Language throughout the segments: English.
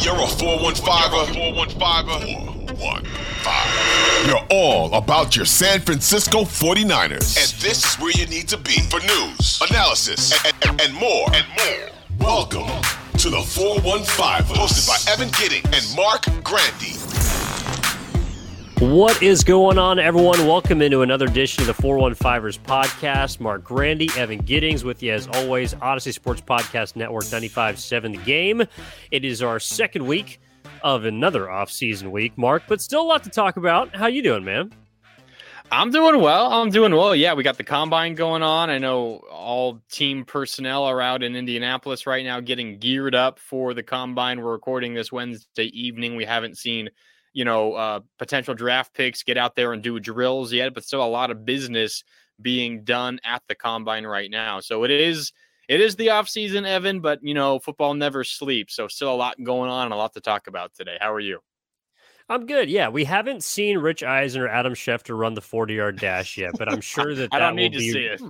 You're a 415er, 415. You're all about your San Francisco 49ers. And this is where you need to be for news, analysis, and, and, and more. And more. Welcome to the 415, hosted by Evan Gidding and Marc Grandi. What is going on, everyone? Welcome into another edition of the 415ers podcast. Marc Grandi, Evan Giddings with you as always. Audacy Sports Podcast Network 95.7 The Game. It is our second week of another off-season week, Marc, but still a lot to talk about. How you doing, man? I'm doing well. I'm doing well. Yeah, we got the combine going on. I know all team personnel are out in Indianapolis right now getting geared up for the combine. We're recording this Wednesday evening. We haven't seen – you know, uh, potential draft picks get out there and do drills yet, but still a lot of business being done at the combine right now. So it is it is the off season, Evan, but you know, football never sleeps. So still a lot going on and a lot to talk about today. How are you? I'm good. Yeah, we haven't seen Rich Eisen or Adam Schefter run the 40 yard dash yet, but I'm sure that I that don't need will to be, see it.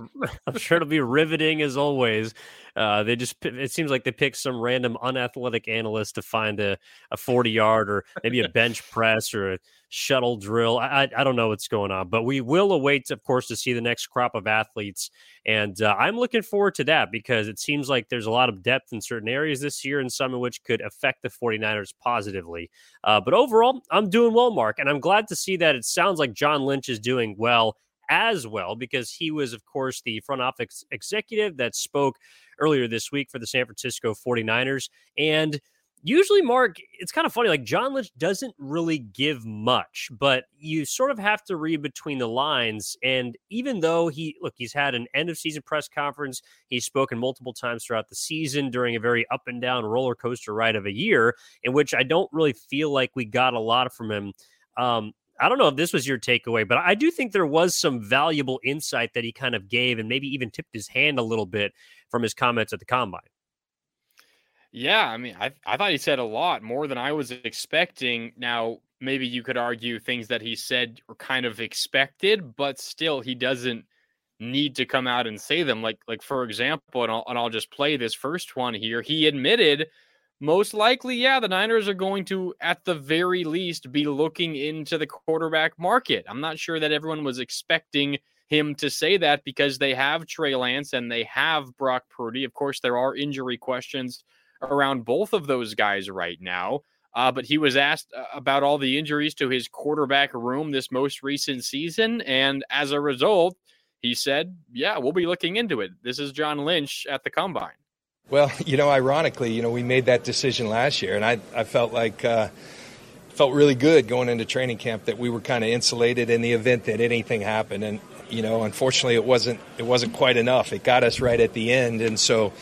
I'm sure it'll be riveting as always. Uh, they just it seems like they picked some random unathletic analyst to find a, a 40 yard or maybe a bench press or a shuttle drill. I, I, I don't know what's going on, but we will await, of course, to see the next crop of athletes. And uh, I'm looking forward to that because it seems like there's a lot of depth in certain areas this year and some of which could affect the 49ers positively. Uh, but overall, I'm doing well, Marc. and I'm glad to see that it sounds like John Lynch is doing well as well because he was, of course, the front office executive that spoke earlier this week for the San Francisco 49ers. And usually, mark it's kind of funny. Like John Lynch doesn't really give much, but you sort of have to read between the lines. And even though he, look, he's had an end of season press conference, he's spoken multiple times throughout the season during a very up and down roller coaster ride of a year, in which I don't really feel like we got a lot from him. Um, I don't know if this was your takeaway, but I do think there was some valuable insight that he kind of gave and maybe even tipped his hand a little bit from his comments at the combine. Yeah, I mean, I I thought he said a lot more than I was expecting. Now, maybe you could argue things that he said were kind of expected, but still, he doesn't need to come out and say them. Like, like for example, and I'll, and I'll just play this first one here. He admitted most likely, yeah, the Niners are going to, at the very least, be looking into the quarterback market. I'm not sure that everyone was expecting him to say that because they have Trey Lance and they have Brock Purdy. Of course, there are injury questions around both of those guys right now. Uh, but he was asked uh, about all the injuries to his quarterback room this most recent season. And as a result, he said, Yeah, we'll be looking into it. This is John Lynch at the combine. Well, you know, ironically, you know, we made that decision last year, and I, I felt like uh, felt really good going into training camp that we were kind of insulated in the event that anything happened. And you know, unfortunately, it wasn't it wasn't quite enough. It got us right at the end, and so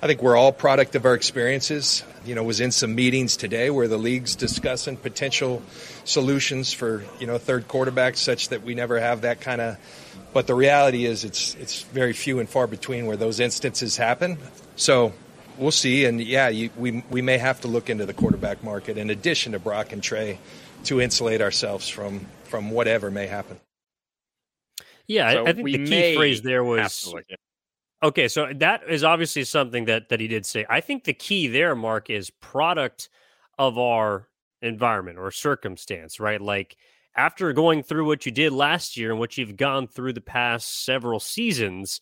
I think we're all product of our experiences. You know, was in some meetings today where the league's discussing potential solutions for you know third quarterbacks, such that we never have that kind of. But the reality is, it's it's very few and far between where those instances happen. So we'll see. And yeah, you, we we may have to look into the quarterback market in addition to Brock and Trey to insulate ourselves from from whatever may happen. Yeah, So I, I think the key may phrase there have was to look at- Okay, so that is obviously something that that he did say. I think the key there, Marc, is product of our environment or circumstance, right? Like after going through what you did last year and what you've gone through the past several seasons,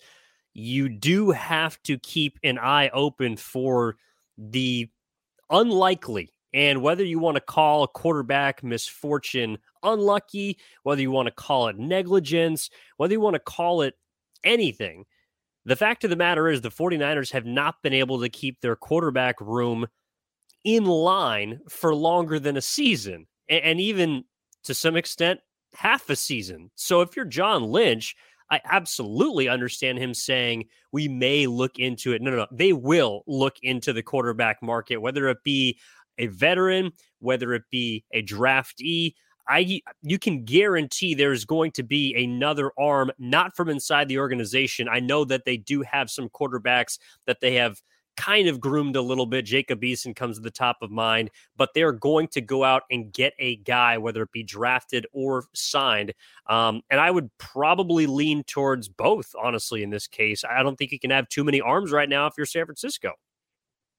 you do have to keep an eye open for the unlikely and whether you want to call a quarterback misfortune unlucky, whether you want to call it negligence, whether you want to call it anything, the fact of the matter is the 49ers have not been able to keep their quarterback room in line for longer than a season, and, even to some extent, half a season. So if you're John Lynch, I absolutely understand him saying we may look into it. No, no, no. They will look into the quarterback market, whether it be a veteran, whether it be a draftee. I you can guarantee there's going to be another arm, not from inside the organization. I know that they do have some quarterbacks that they have kind of groomed a little bit. Jacob Eason comes to the top of mind, but they're going to go out and get a guy, whether it be drafted or signed. Um, and I would probably lean towards both, honestly, in this case. I don't think you can have too many arms right now if you're San Francisco.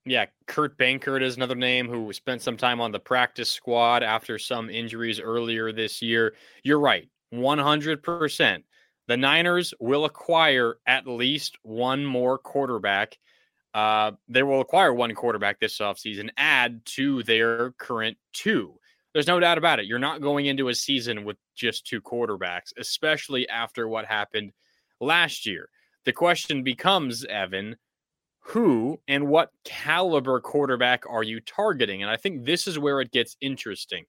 Yeah, Kurt Benkert is another name who spent some time on the practice squad after some injuries earlier this year. You're right, 100%. The Niners will acquire at least one more quarterback uh, they will acquire one quarterback this offseason, add to their current two. There's no doubt about it. You're not going into a season with just two quarterbacks, especially after what happened last year. The question becomes, Evan, who and what caliber quarterback are you targeting? And I think this is where it gets interesting.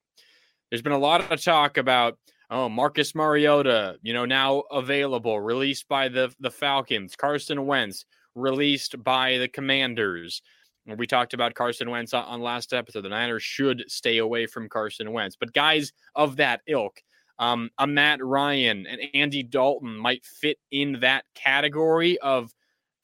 There's been a lot of talk about, oh, Marcus Mariota, you know, now available, released by the the Falcons, Carson Wentz released by the Commanders. We talked about Carson Wentz on last episode. The Niners should stay away from Carson Wentz, but guys of that ilk, um, a Matt Ryan and Andy Dalton might fit in that category of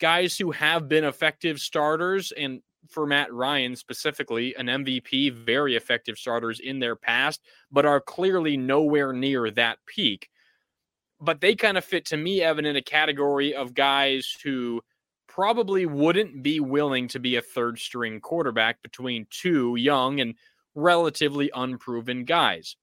guys who have been effective starters and for Matt Ryan specifically, an MVP, very effective starters in their past, but are clearly nowhere near that peak. But they kind of fit to me, Evan, in a category of guys who probably wouldn't be willing to be a third string quarterback between two young and relatively unproven guys.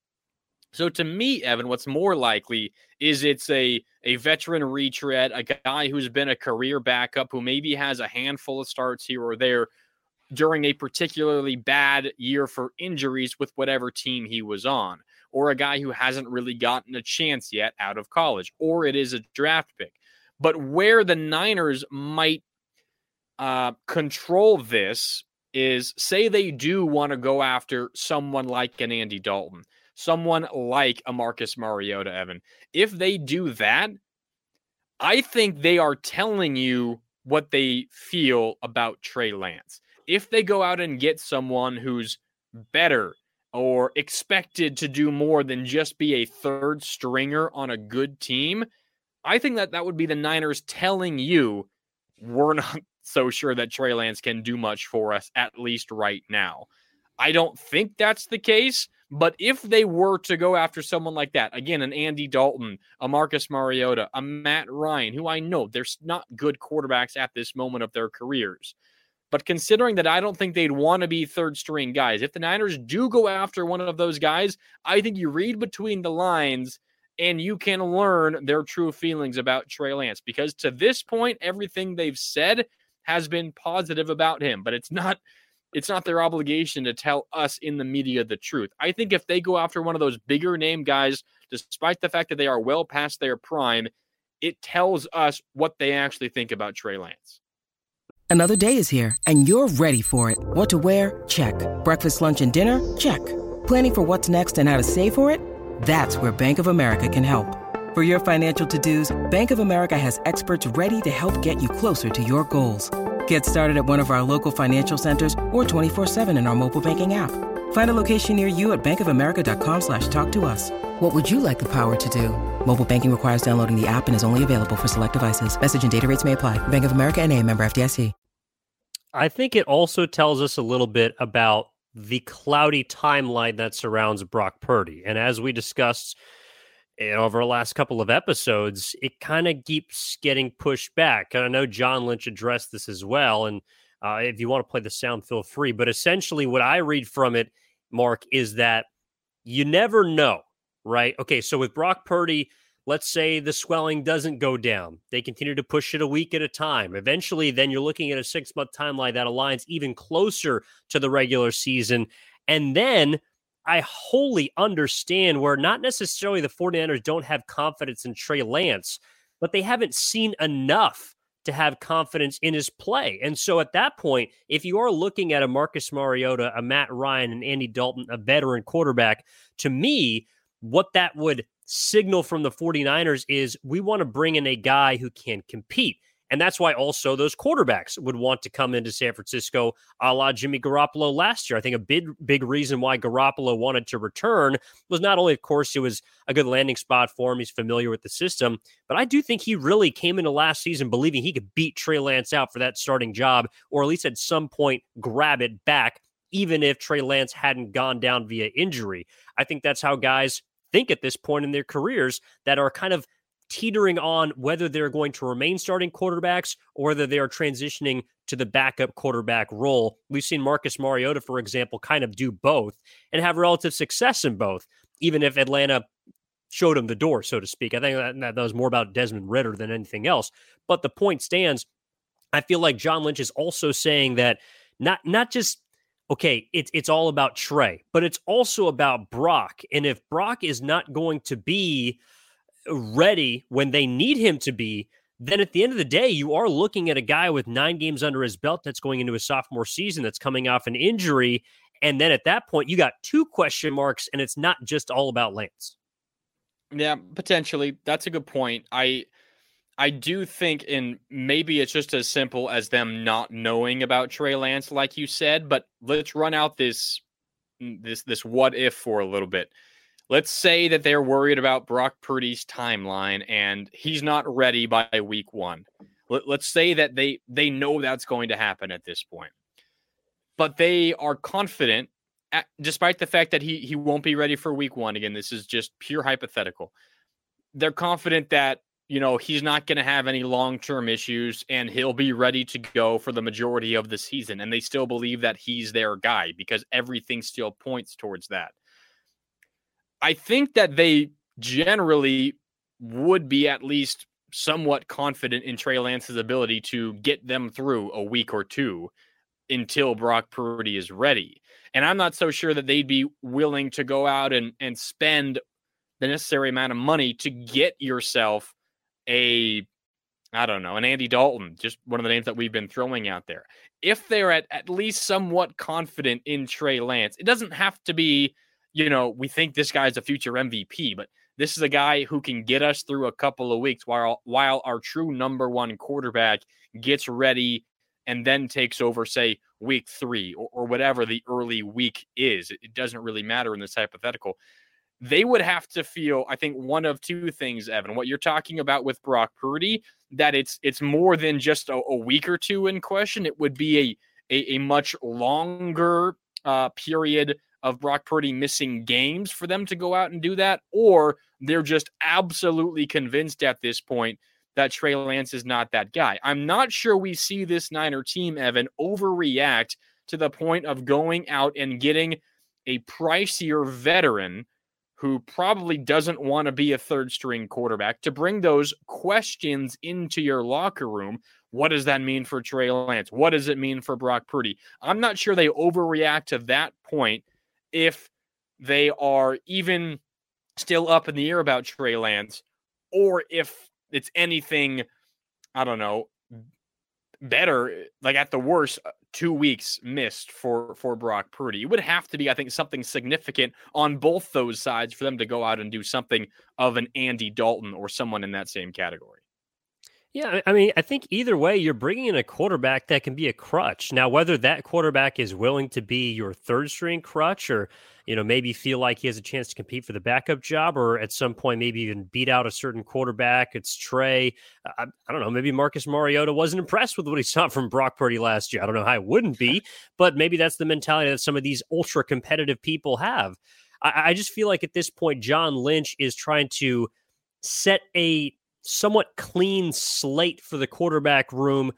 So to me, Evan, what's more likely is it's a a veteran retread, a guy who's been a career backup who maybe has a handful of starts here or there during a particularly bad year for injuries with whatever team he was on, or a guy who hasn't really gotten a chance yet out of college, or it is a draft pick. But where the Niners might uh, control this is say they do want to go after someone like an Andy Dalton, someone like a Marcus Mariota, Evan. If they do that, I think they are telling you what they feel about Trey Lance. If they go out and get someone who's better or expected to do more than just be a third stringer on a good team, I think that that would be the Niners telling you we're not so sure that Trey Lance can do much for us, at least right now. I don't think that's the case, but if they were to go after someone like that, again, an Andy Dalton, a Marcus Mariota, a Matt Ryan, who I know they're not good quarterbacks at this moment of their careers. But considering that I don't think they'd want to be third string guys, if the Niners do go after one of those guys, I think you read between the lines and you can learn their true feelings about Trey Lance because to this point, everything they've said has been positive about him, but it's not it's not their obligation to tell us in the media the truth. I think if they go after one of those bigger name guys, despite the fact that they are well past their prime, it tells us what they actually think about Trey Lance. Another day is here and you're ready for it. What to wear? Check. Breakfast, lunch, and dinner? Check. Planning for what's next and how to save for it? That's where Bank of America can help. For your financial to-dos, Bank of America has experts ready to help get you closer to your goals. Get started at one of our local financial centers or 24-7 in our mobile banking app. Find a location near you at bankofamerica.com slash talk to us. What would you like the power to do? Mobile banking requires downloading the app and is only available for select devices. Message and data rates may apply. Bank of America and a member FDIC. I think it also tells us a little bit about the cloudy timeline that surrounds Brock Purdy. And as we discussed – and over the last couple of episodes, it kind of keeps getting pushed back. And I know John Lynch addressed this as well. And uh, if you want to play the sound, feel free. But essentially, what I read from it, Marc, is that you never know, right? Okay, so with Brock Purdy, let's say the swelling doesn't go down. They continue to push it a week at a time. Eventually, then you're looking at a six month timeline that aligns even closer to the regular season. And then I wholly understand where not necessarily the 49ers don't have confidence in Trey Lance, but they haven't seen enough to have confidence in his play. And so at that point, if you are looking at a Marcus Mariota, a Matt Ryan, and Andy Dalton, a veteran quarterback, to me, what that would signal from the 49ers is we want to bring in a guy who can compete. And that's why also those quarterbacks would want to come into San Francisco a la Jimmy Garoppolo last year. I think a big, big reason why Garoppolo wanted to return was not only, of course, it was a good landing spot for him. He's familiar with the system, but I do think he really came into last season believing he could beat Trey Lance out for that starting job, or at least at some point grab it back, even if Trey Lance hadn't gone down via injury. I think that's how guys think at this point in their careers that are kind of teetering on whether they're going to remain starting quarterbacks or whether they are transitioning to the backup quarterback role. We've seen Marcus Mariota, for example, kind of do both and have relative success in both, even if Atlanta showed him the door, so to speak. I think that, that was more about Desmond Ridder than anything else. But the point stands. I feel like John Lynch is also saying that not not just okay, it's it's all about Trey, but it's also about Brock. And if Brock is not going to be ready when they need him to be, then at the end of the day, you are looking at a guy with nine games under his belt that's going into his sophomore season that's coming off an injury. And then at that point, you got two question marks, and it's not just all about Lance. Yeah, potentially. That's a good point. I I do think and maybe it's just as simple as them not knowing about Trey Lance, like you said, but let's run out this this this what if for a little bit let's say that they're worried about Brock Purdy's timeline and he's not ready by week one. Let, us say that they they know that's going to happen at this point, but they are confident, at, despite the fact that he he won't be ready for week one. Again, this is just pure hypothetical. They're confident that you know he's not going to have any long term issues and he'll be ready to go for the majority of the season, and they still believe that he's their guy because everything still points towards that I think that they generally would be at least somewhat confident in Trey Lance's ability to get them through a week or two until Brock Purdy is ready. And I'm not so sure that they'd be willing to go out and, and spend the necessary amount of money to get yourself a, I don't know, an Andy Dalton, just one of the names that we've been throwing out there. If they're at, at least somewhat confident in Trey Lance, it doesn't have to be you know, we think this guy's a future MVP, but this is a guy who can get us through a couple of weeks while while our true number one quarterback gets ready and then takes over, say, week three or, or whatever the early week is. It, doesn't really matter in this hypothetical. They would have to feel, I think, one of two things, Evan. What you're talking about with Brock Purdy, that it's it's more than just a, a week or two in question. It would be a a, a much longer uh, period of Brock Purdy missing games for them to go out and do that, or they're just absolutely convinced at this point that Trey Lance is not that guy. I'm not sure we see this Niner team, Evan, overreact to the point of going out and getting a pricier veteran who probably doesn't want to be a third string quarterback to bring those questions into your locker room. What does that mean for Trey Lance? What does it mean for Brock Purdy? I'm not sure they overreact to that point if they are even still up in the air about Trey Lance, or if it's anything, I don't know, better, like at the worst, uh, two weeks missed for for Brock Purdy. It would have to be, I think, something significant on both those sides for them to go out and do something of an Andy Dalton or someone in that same category. Yeah, I mean, I think either way, you're bringing in a quarterback that can be a crutch. Now, whether that quarterback is willing to be your third string crutch or, you know, maybe feel like he has a chance to compete for the backup job or at some point maybe even beat out a certain quarterback, it's Trey. I, I don't know. Maybe Marcus Mariota wasn't impressed with what he saw from Brock Purdy last year. I don't know how it wouldn't be, but maybe that's the mentality that some of these ultra competitive people have. I, I just feel like at this point, John Lynch is trying to set a somewhat clean slate for the quarterback room.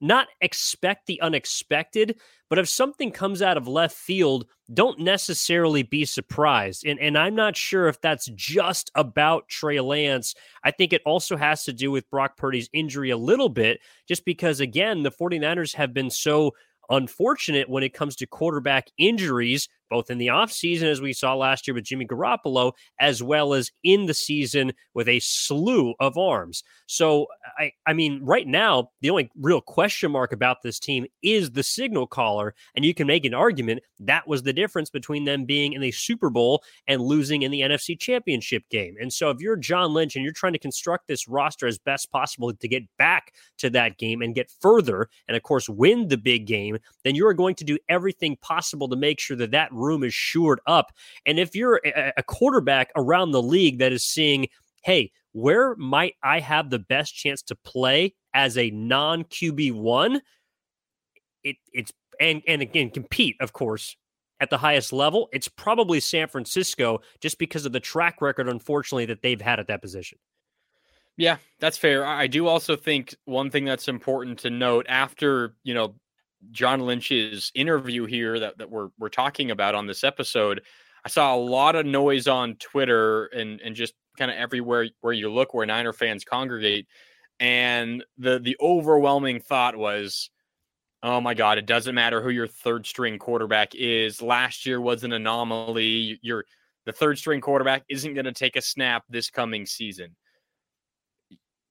Not expect the unexpected, but if something comes out of left field, don't necessarily be surprised. And, and I'm not sure if that's just about Trey Lance. I think it also has to do with Brock Purdy's injury a little bit, just because, again, the 49ers have been so unfortunate when it comes to quarterback injuries both in the offseason, as we saw last year with Jimmy Garoppolo, as well as in the season with a slew of arms. So, I, I mean, right now, the only real question mark about this team is the signal caller. And you can make an argument that was the difference between them being in the Super Bowl and losing in the NFC Championship game. And so, if you're John Lynch and you're trying to construct this roster as best possible to get back to that game and get further, and of course, win the big game, then you are going to do everything possible to make sure that that room is shored up. And if you're a quarterback around the league that is seeing, hey, where might I have the best chance to play as a non QB one? It it's and and again compete, of course, at the highest level. It's probably San Francisco just because of the track record, unfortunately, that they've had at that position. Yeah, that's fair. I do also think one thing that's important to note after, you know, John Lynch's interview here that, that we're we're talking about on this episode, I saw a lot of noise on Twitter and and just kind of everywhere where you look where Niner fans congregate. And the the overwhelming thought was, oh my God, it doesn't matter who your third string quarterback is. Last year was an anomaly. You're the third string quarterback isn't going to take a snap this coming season.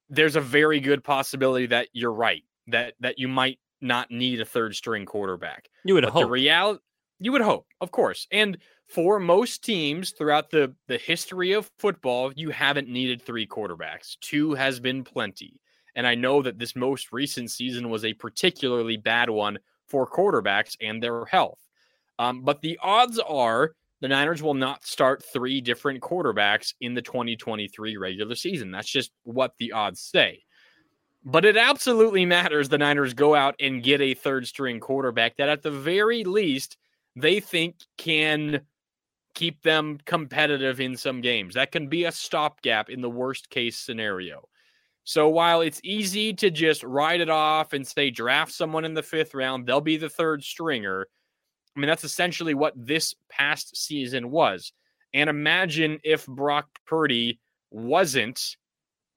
There's a very good possibility that you're right. That that you might not need a third string quarterback. You would but hope. The reality, you would hope, of course. And for most teams throughout the the history of football, you haven't needed three quarterbacks. Two has been plenty. And I know that this most recent season was a particularly bad one for quarterbacks and their health. Um, but the odds are the Niners will not start three different quarterbacks in the 2023 regular season. That's just what the odds say. But it absolutely matters the Niners go out and get a third string quarterback that, at the very least, they think can keep them competitive in some games. That can be a stopgap in the worst case scenario. So while it's easy to just write it off and say draft someone in the fifth round, they'll be the third stringer. I mean, that's essentially what this past season was. And imagine if Brock Purdy wasn't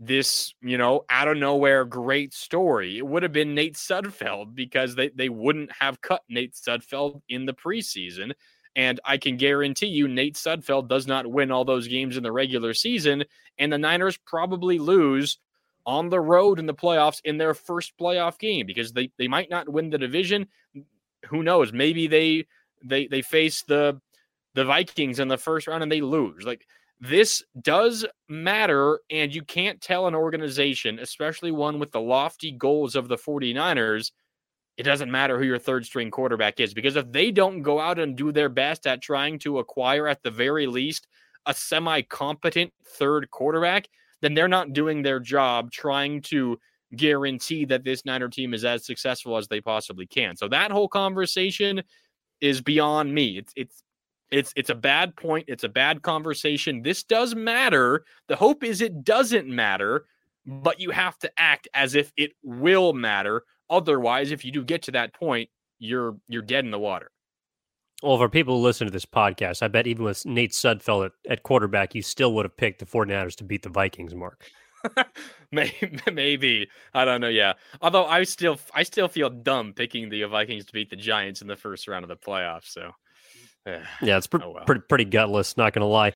this, you know, out of nowhere great story. It would have been Nate Sudfeld because they, they wouldn't have cut Nate Sudfeld in the preseason. And I can guarantee you, Nate Sudfeld does not win all those games in the regular season. And the Niners probably lose on the road in the playoffs in their first playoff game because they, they might not win the division. Who knows? Maybe they they they face the the Vikings in the first round and they lose. Like this does matter, and you can't tell an organization, especially one with the lofty goals of the 49ers, it doesn't matter who your third string quarterback is because if they don't go out and do their best at trying to acquire at the very least a semi competent third quarterback, then they're not doing their job trying to guarantee that this Niner team is as successful as they possibly can. So that whole conversation is beyond me. It's it's it's it's a bad point. It's a bad conversation. This does matter. The hope is it doesn't matter, but you have to act as if it will matter. Otherwise, if you do get to that point, you're you're dead in the water. Well, for people who listen to this podcast, I bet even with Nate Sudfeld at, at quarterback, you still would have picked the 49ers to beat the Vikings, Marc. Maybe I don't know. Yeah, although I still I still feel dumb picking the Vikings to beat the Giants in the first round of the playoffs. So Eh, yeah, it's oh, well. pretty pretty gutless. Not gonna lie.